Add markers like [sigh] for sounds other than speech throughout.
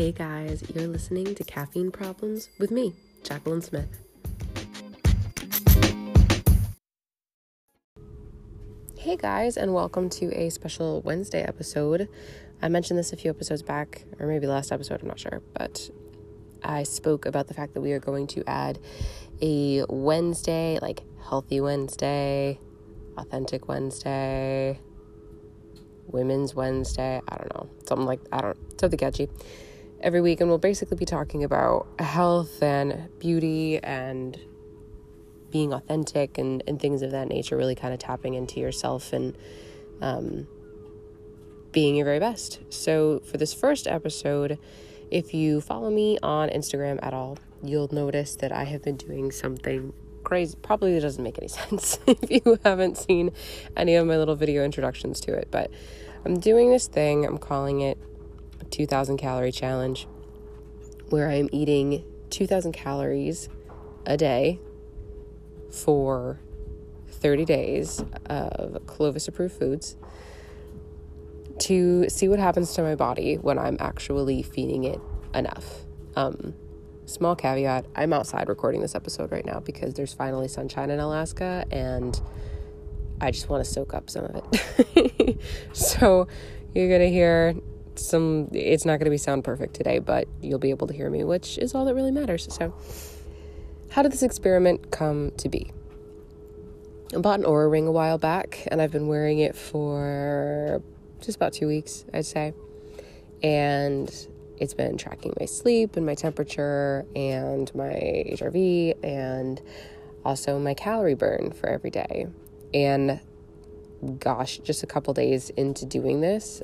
Hey guys, you're listening to Caffeine Problems with me, Jacqueline Smith. Hey guys, and welcome to a special Wednesday episode. I mentioned this a few episodes back, or maybe last episode, I'm not sure, but I spoke about the fact that we are going to add a Wednesday, like Healthy Wednesday, Authentic Wednesday, Women's Wednesday. I don't know. Something like, I don't something catchy. Every week, and we'll basically be talking about health and beauty and being authentic and, and things of that nature, really kind of tapping into yourself and um, being your very best. So, for this first episode, if you follow me on Instagram at all, you'll notice that I have been doing something crazy. Probably doesn't make any [laughs] sense if you haven't seen any of my little video introductions to it, but I'm doing this thing. I'm calling it 2000 calorie challenge where I'm eating 2000 calories a day for 30 days of Clovis approved foods to see what happens to my body when I'm actually feeding it enough. Um, small caveat I'm outside recording this episode right now because there's finally sunshine in Alaska and I just want to soak up some of it. [laughs] so you're going to hear some, it's not going to be sound perfect today, but you'll be able to hear me, which is all that really matters. So, how did this experiment come to be? I bought an Oura ring a while back and I've been wearing it for just about two weeks, I'd say. And it's been tracking my sleep and my temperature and my HRV and also my calorie burn for every day. And gosh, just a couple days into doing this,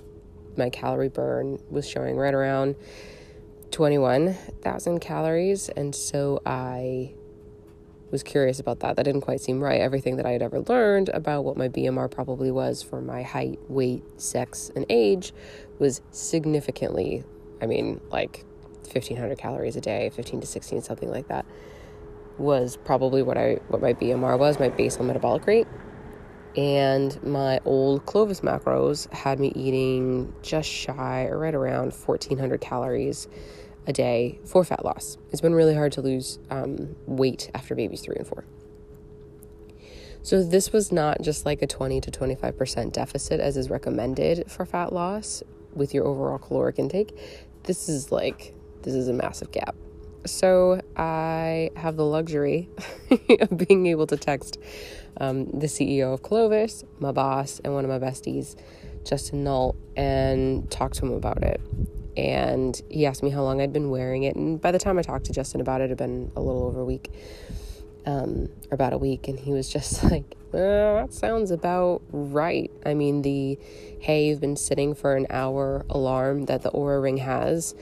my calorie burn was showing right around 21,000 calories. And so I was curious about that. That didn't quite seem right. Everything that I had ever learned about what my BMR probably was for my height, weight, sex, and age was significantly, I mean, like 1500 calories a day, 15 to 16, something like that was probably what I what my BMR was, my basal metabolic rate and my old Clovis macros had me eating just shy or right around 1400 calories a day for fat loss. It's been really hard to lose um, weight after babies three and four. So, this was not just like a 20 to 25% deficit as is recommended for fat loss with your overall caloric intake. This is like, this is a massive gap. So, I have the luxury [laughs] of being able to text um, the CEO of Clovis, my boss, and one of my besties, Justin Null, and talked to him about it. And he asked me how long I'd been wearing it. And by the time I talked to Justin about it, it had been a little over a week, um, or about a week. And he was just [laughs] like, that sounds about right. I mean, the hey, you've been sitting for an hour alarm that the Oura Ring has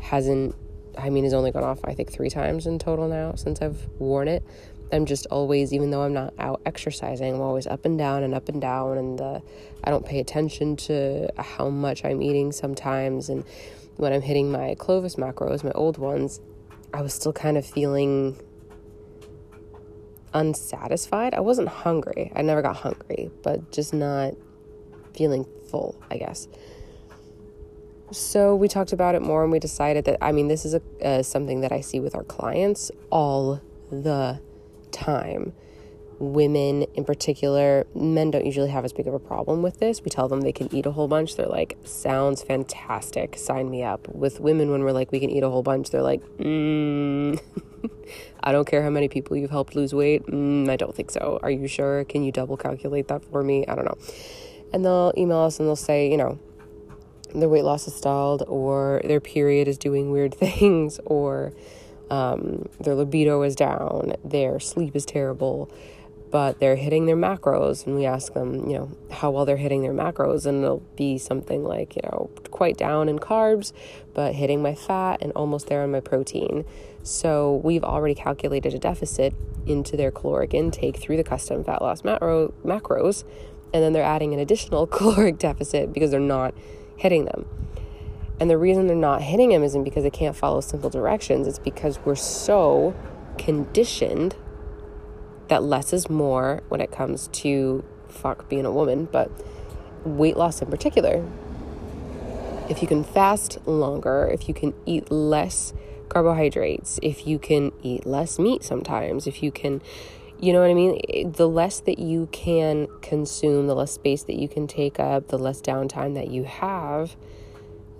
hasn't, I mean, has only gone off, I think, three times in total now since I've worn it. I'm just always, even though I'm not out exercising, I'm always up and down and up and down, and the, I don't pay attention to how much I'm eating sometimes. And when I'm hitting my Clovis macros, my old ones, I was still kind of feeling unsatisfied. I wasn't hungry. I never got hungry, but just not feeling full, I guess. So we talked about it more and we decided that I mean this is a uh, something that I see with our clients all the time. Women in particular, men don't usually have as big of a problem with this. We tell them they can eat a whole bunch. They're like, sounds fantastic. Sign me up. With women, when we're like, we can eat a whole bunch, they're like, mm, [laughs] I don't care how many people you've helped lose weight. Mm, I don't think so. Are you sure? Can you double calculate that for me? I don't know. And they'll email us and they'll say, you know, their weight loss is stalled or their period is doing weird [laughs] things or um, their libido is down, their sleep is terrible, but they're hitting their macros. And we ask them, you know, how well they're hitting their macros, and it'll be something like, you know, quite down in carbs, but hitting my fat and almost there on my protein. So we've already calculated a deficit into their caloric intake through the custom fat loss macro, macros, and then they're adding an additional [laughs] caloric deficit because they're not hitting them. And the reason they're not hitting him isn't because they can't follow simple directions, it's because we're so conditioned that less is more when it comes to fuck being a woman, but weight loss in particular. if you can fast longer, if you can eat less carbohydrates, if you can eat less meat sometimes, if you can, you know what I mean? The less that you can consume, the less space that you can take up, the less downtime that you have,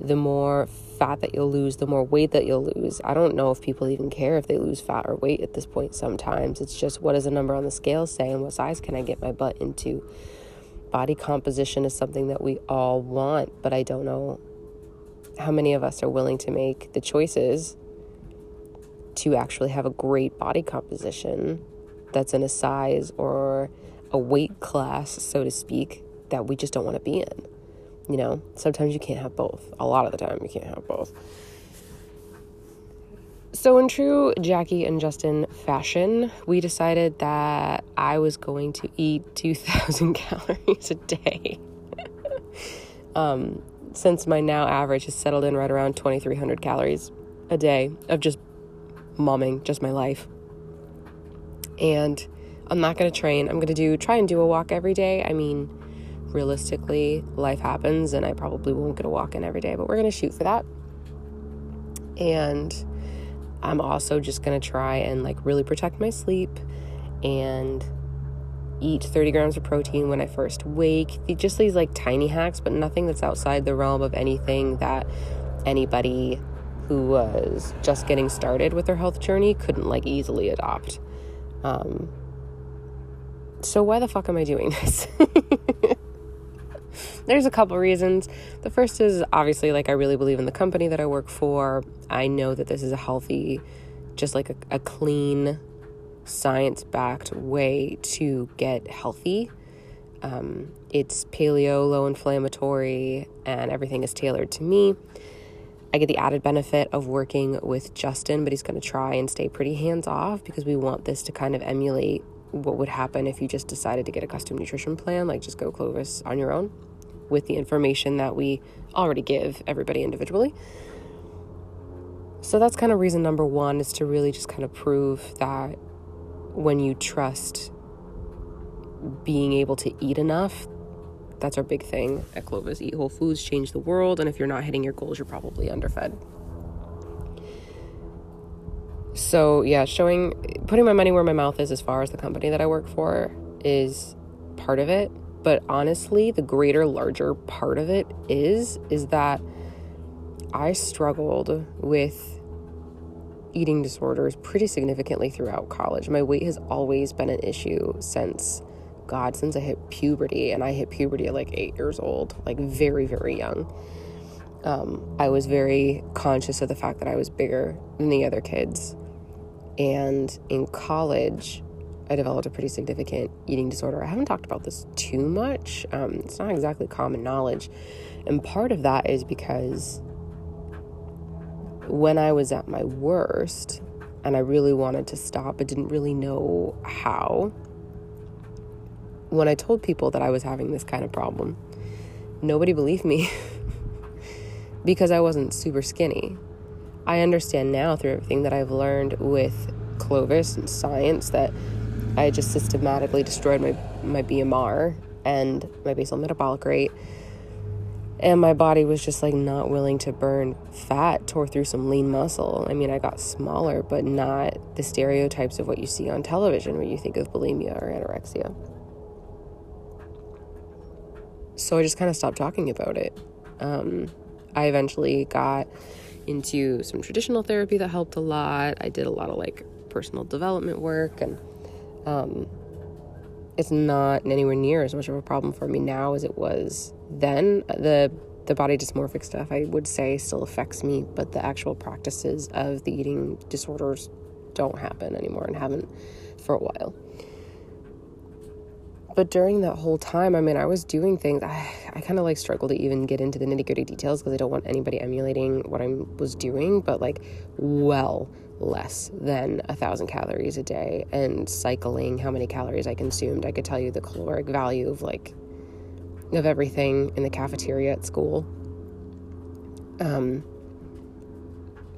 the more fat that you'll lose, the more weight that you'll lose. I don't know if people even care if they lose fat or weight at this point sometimes. It's just what does a number on the scale say and what size can I get my butt into? Body composition is something that we all want, but I don't know how many of us are willing to make the choices to actually have a great body composition that's in a size or a weight class, so to speak, that we just don't want to be in. You know, sometimes you can't have both. A lot of the time, you can't have both. So, in true Jackie and Justin fashion, we decided that I was going to eat [laughs] 2,000 calories a day. [laughs] um, since my now average has settled in right around 2,300 calories a day of just momming, just my life. And I'm not going to train. I'm going to do try and do a walk every day. I mean, realistically, life happens and I probably won't get a walk in every day, but we're going to shoot for that. And I'm also just going to try and like really protect my sleep and eat 30 grams of protein when I first wake. Just these like tiny hacks, but nothing that's outside the realm of anything that anybody who was just getting started with their health journey couldn't like easily adopt. Um, so why the fuck am I doing this? [laughs] There's a couple reasons. The first is obviously like I really believe in the company that I work for. I know that this is a healthy, just like a, a clean, science backed way to get healthy. Um, it's paleo, low inflammatory, and everything is tailored to me. I get the added benefit of working with Justin, but he's going to try and stay pretty hands off because we want this to kind of emulate what would happen if you just decided to get a custom nutrition plan, like just go Clovis on your own with the information that we already give everybody individually. So that's kind of reason number one is to really just kind of prove that when you trust being able to eat enough, that's our big thing at Clovis. Eat whole foods, change the world, and if you're not hitting your goals, you're probably underfed. So, yeah, showing, putting my money where my mouth is as far as the company that I work for is part of it. But honestly, the greater, larger part of it is, is that I struggled with eating disorders pretty significantly throughout college. My weight has always been an issue since God, since I hit puberty, and I hit puberty at like eight years old, like very, very young. Um, I was very conscious of the fact that I was bigger than the other kids. And in college, I developed a pretty significant eating disorder. I haven't talked about this too much. Um, it's not exactly common knowledge. And part of that is because when I was at my worst and I really wanted to stop but didn't really know how, when I told people that I was having this kind of problem, nobody believed me [laughs] because I wasn't super skinny. I understand now through everything that I've learned with Clovis and science that I just systematically destroyed my, my BMR and my basal metabolic rate. And my body was just like not willing to burn fat, tore through some lean muscle. I mean, I got smaller, but not the stereotypes of what you see on television when you think of bulimia or anorexia. So I just kind of stopped talking about it. Um, I eventually got into some traditional therapy that helped a lot. I did a lot of like personal development work, and um, it's not anywhere near as much of a problem for me now as it was then. The the body dysmorphic stuff, I would say, still affects me, but the actual practices of the eating disorders don't happen anymore and haven't for a while but during that whole time, I mean, I was doing things. I, I kind of like struggle to even get into the nitty gritty details because I don't want anybody emulating what I was doing, but like well less than a thousand calories a day and cycling how many calories I consumed. I could tell you the caloric value of like of everything in the cafeteria at school. Um,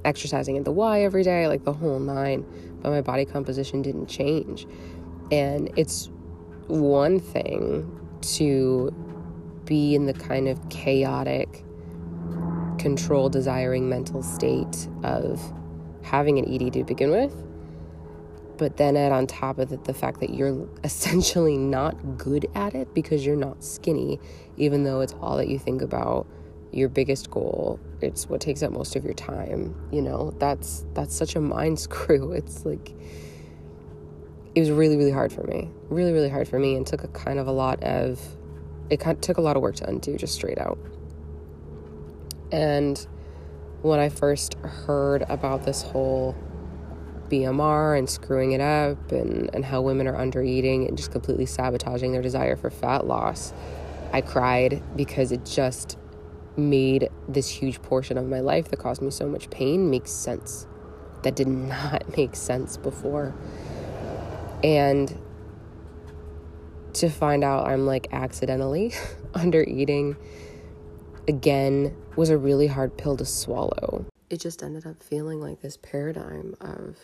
exercising at the Y every day, like the whole nine, but my body composition didn't change. And it's one thing to be in the kind of chaotic control desiring mental state of having an ED to begin with. But then add on top of it the fact that you're [laughs] essentially not good at it because you're not skinny, even though it's all that you think about, your biggest goal. It's what takes up most of your time. You know, that's that's such a mind screw. [laughs] It's like it was really really hard for me, really really hard for me, and took a kind of a lot of it kind of took a lot of work to undo, just straight out. And when I first heard about this whole BMR and screwing it up and, and how women are under eating and just completely sabotaging their desire for fat loss, I cried because it just made this huge portion of my life that caused me so much pain make sense. That did [laughs] not make sense before. And to find out I'm like accidentally [laughs] under eating again was a really hard pill to swallow. It just ended up feeling like this paradigm of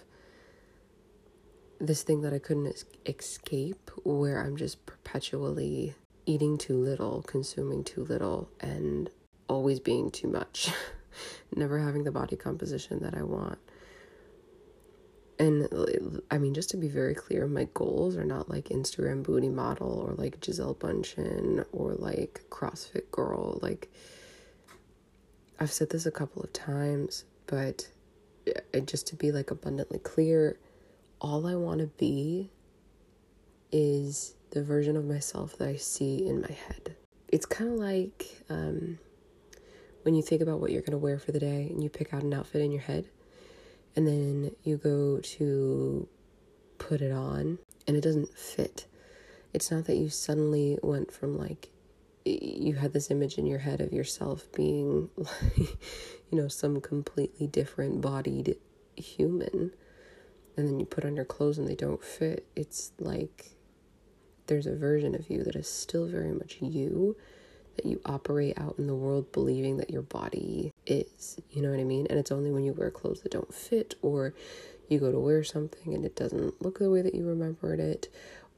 this thing that I couldn't escape, where I'm just perpetually eating too little, consuming too little, and always being too much, [laughs] never having the body composition that I want. And I mean, just to be very clear, my goals are not like Instagram booty model or like Gisele Bündchen or like CrossFit girl. Like, I've said this a couple of times, but just to be like abundantly clear, all I want to be is the version of myself that I see in my head. It's kind of like um, when you think about what you're going to wear for the day and you pick out an outfit in your head and then you go to put it on and it doesn't fit. It's not that you suddenly went from like you had this image in your head of yourself being like [laughs] you know some completely different bodied human and then you put on your clothes and they don't fit. It's like there's a version of you that is still very much you that you operate out in the world believing that your body is. You know what I mean? And it's only when you wear clothes that don't fit or you go to wear something and it doesn't look the way that you remembered it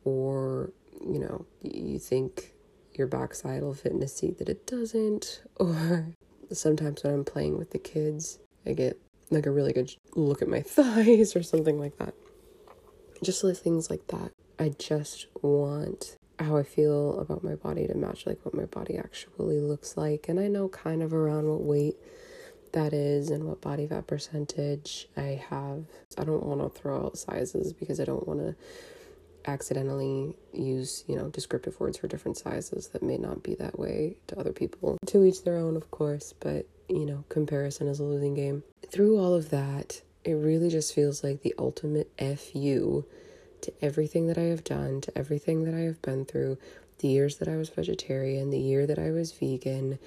or you know, you think your backside will fit in a seat that it doesn't [laughs] or sometimes when I'm playing with the kids, I get like a really good look at my [laughs] thighs or something like that. Just little things like that. I just want how I feel about my body to match like what my body actually looks like. And I know kind of around what weight that is and what body fat percentage I have. I don't want to throw out sizes because I don't want to accidentally use, you know, descriptive words for different sizes that may not be that way to other people. To each their own, of course, but you know, comparison is a losing game. Through all of that, it really just feels like the ultimate FU to everything that I have done, to everything that I have been through, the years that I was vegetarian, the year that I was vegan,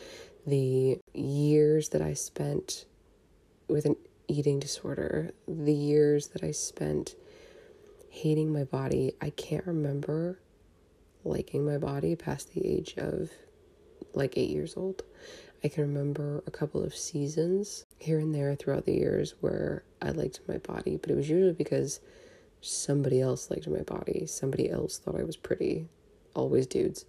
the years that I spent with an eating disorder, the years that I spent hating my body. I can't remember liking my body past the age of like eight years old. I can remember a couple of seasons here and there throughout the years where I liked my body, but it was usually because somebody else liked my body. Somebody else thought I was pretty. Always dudes.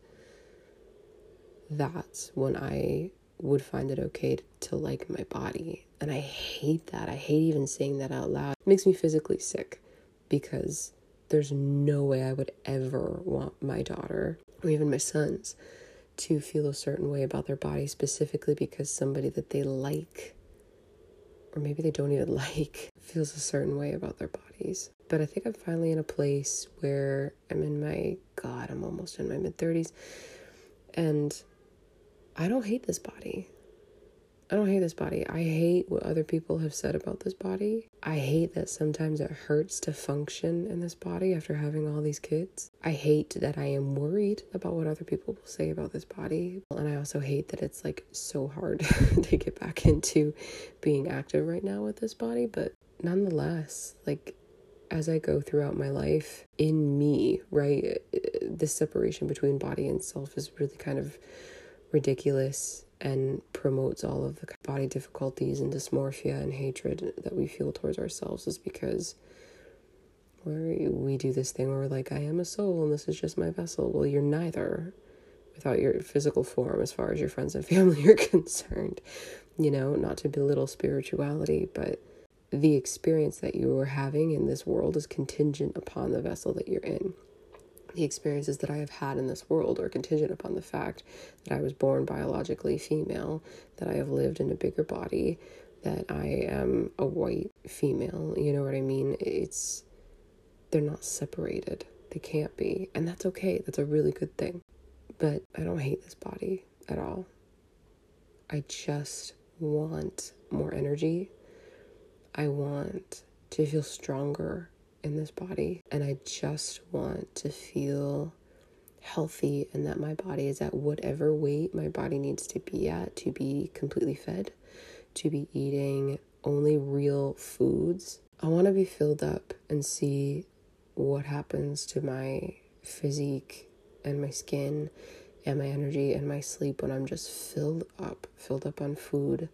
That's when I would find it okay to, like my body. And I hate that. I hate even saying that out loud. It makes me physically sick because there's no way I would ever want my daughter or even my sons to feel a certain way about their body specifically because somebody that they like or maybe they don't even [laughs] like feels a certain way about their bodies. But I think I'm finally in a place where I'm in my god, I'm almost in my mid 30s and I don't hate this body. I don't hate this body. I hate what other people have said about this body. I hate that sometimes it hurts to function in this body after having all these kids. I hate that I am worried about what other people will say about this body. And I also hate that it's like so hard [laughs] to get back into being active right now with this body. But nonetheless, like as I go throughout my life, in me, right, this separation between body and self is really kind of ridiculous and promotes all of the body difficulties and dysmorphia and hatred that we feel towards ourselves is because we we do this thing where we're like, I am a soul and this is just my vessel. Well, you're neither without your physical form as far as your friends and family [laughs] are concerned. You know, not to belittle spirituality, but the experience that you are having in this world is contingent upon the vessel that you're in. The experiences that I have had in this world are contingent upon the fact that I was born biologically female, that I have lived in a bigger body, that I am a white female. You know what I mean? It's, they're not separated. They can't be. And that's okay. That's a really good thing. But I don't hate this body at all. I just want more energy. I want to feel stronger in this body. And I just want to feel healthy and that my body is at whatever weight my body needs to be at to be completely fed, to be eating only real foods. I want to be filled up and see what happens to my physique and my skin and my energy and my sleep when I'm just filled up, filled up on food,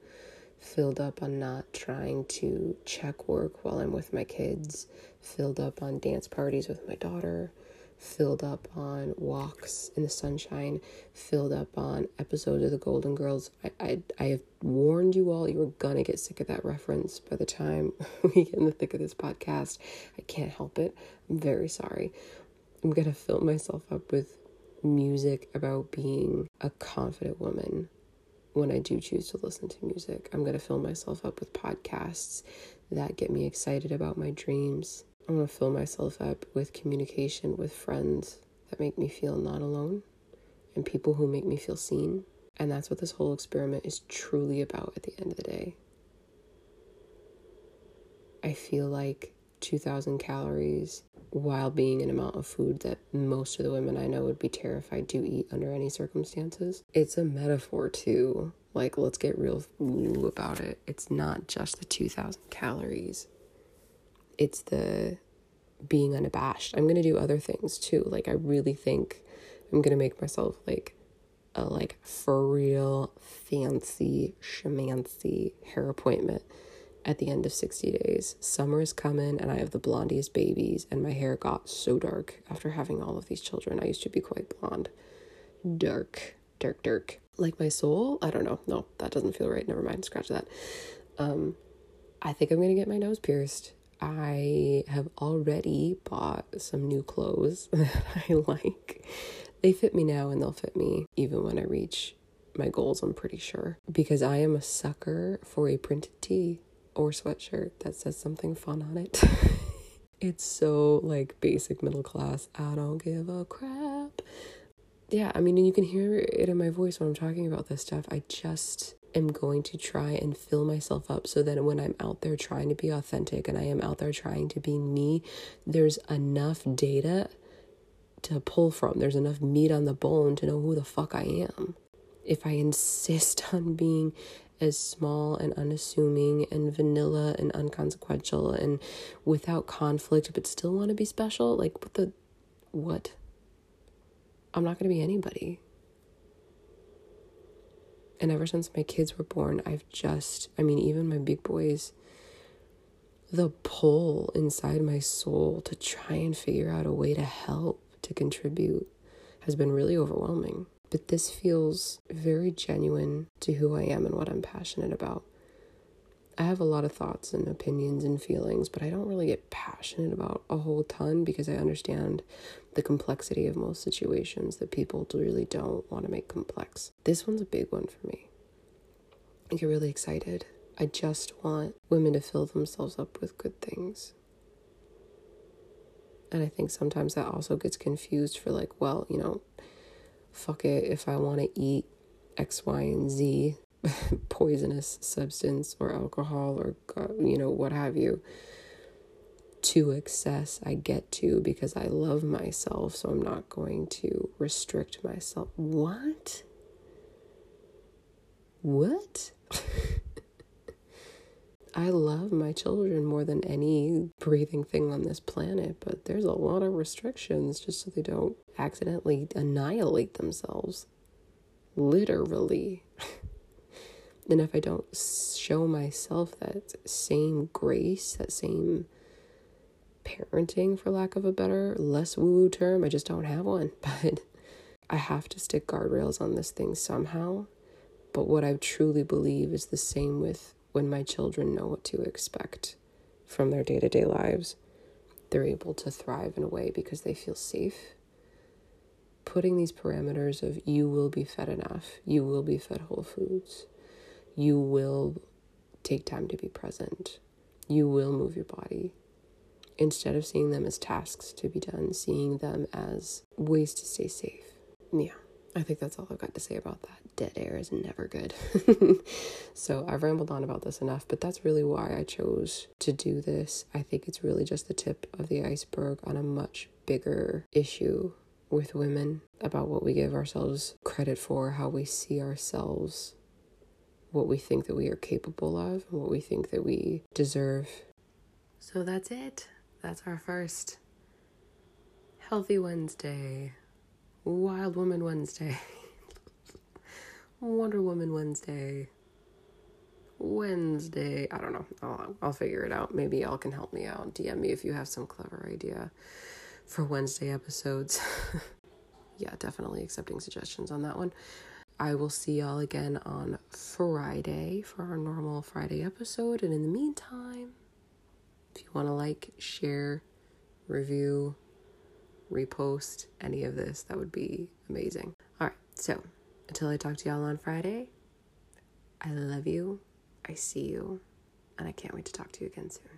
filled up on not trying to check work while I'm with my kids, filled up on dance parties with my daughter, filled up on walks in the sunshine, filled up on episodes of the Golden Girls. I, I, I have warned you all, you are gonna get sick of that reference by the time [laughs] we get in the thick of this podcast. I can't help it. I'm very sorry. I'm gonna fill myself up with music about being a confident woman when I do choose to listen to music. I'm going to fill myself up with podcasts that get me excited about my dreams. I'm to fill myself up with communication with friends that make me feel not alone and people who make me feel seen. And that's what this whole experiment is truly about at the end of the day. I feel like 2,000 calories while being an amount of food that most of the women I know would be terrified to eat under any circumstances. It's a metaphor too. Like, let's get real about it. It's not just the 2,000 calories, it's the being unabashed. I'm gonna do other things too. Like, I really think I'm gonna make myself like a like for real fancy shamancy hair appointment at the end of 60 days. Summer is coming, and I have the blondiest babies, and my hair got so dark after having all of these children. I used to be quite blonde. Dark, dark, dark. Like my soul? I don't know. No, that doesn't feel right. Never mind. Scratch that. Um, I think I'm gonna get my nose pierced. I have already bought some new clothes [laughs] that I like. They fit me now and they'll fit me even when I reach my goals, I'm pretty sure. Because I am a sucker for a printed tee or sweatshirt that says something fun on it. [laughs] it's so like basic middle class. I don't give a crap. Yeah, I mean, and you can hear it in my voice when I'm talking about this stuff. I just am going to try and fill myself up so that when I'm out there trying to be authentic and I am out there trying to be me, there's enough data to pull from. There's enough meat on the bone to know who the fuck I am. If I insist [laughs] on being as small and unassuming and vanilla and unconsequential and without conflict, but still want to be special? Like, what the. What? I'm not going to be anybody. And ever since my kids were born, I've just, I mean, even my big boys, the pull inside my soul to try and figure out a way to help, to contribute, has been really overwhelming but this feels very genuine to who I am and what I'm passionate about. I have a lot of thoughts and opinions and feelings, but I don't really get passionate about a whole ton because I understand the complexity of most situations that people really don't want to make complex. This one's a big one for me. I get really excited. I just want women to fill themselves up with good things. And I think sometimes that also gets confused for like, well, you know, fuck it if I want to eat X, Y, and Z [laughs] poisonous substance or alcohol or, you know, what have you to excess I get to because I love myself, so I'm not going to restrict myself. What? What? [laughs] I love my children more than any breathing thing on this planet, but there's a lot of restrictions just so they don't accidentally annihilate themselves. Literally. [laughs] and if I don't show myself that same grace, that same parenting, for lack of a better, less woo woo term, I just don't have one. [laughs] But I have to stick guardrails on this thing somehow But what I truly believe is the same with when my children know what to expect from their day to day lives. They're able to thrive in a way because they feel safe. Putting these parameters of you will be fed enough, you will be fed whole foods, you will take time to be present, you will move your body. Instead of seeing them as tasks to be done, seeing them as ways to stay safe. Yeah. I think that's all I've got to say about that. Dead air is never good. [laughs] so I've rambled on about this enough, but that's really why I chose to do this. I think it's really just the tip of the iceberg on a much bigger issue with women about what we give ourselves credit for, how we see ourselves, what we think that we are capable of, what we think that we deserve. So that's it. That's our first Healthy Wednesday. Wild Woman Wednesday, [laughs] Wonder Woman Wednesday, Wednesday. I don't know. I'll, I'll figure it out. Maybe y'all can help me out. DM me if you have some clever idea for Wednesday episodes. [laughs] yeah, definitely accepting suggestions on that one. I will see y'all again on Friday for our normal Friday episode. And in the meantime, if you want to like, share, review, repost any of this, that would be amazing. All right, so until I talk to y'all on Friday, I love you, I see you, and I can't wait to talk to you again soon.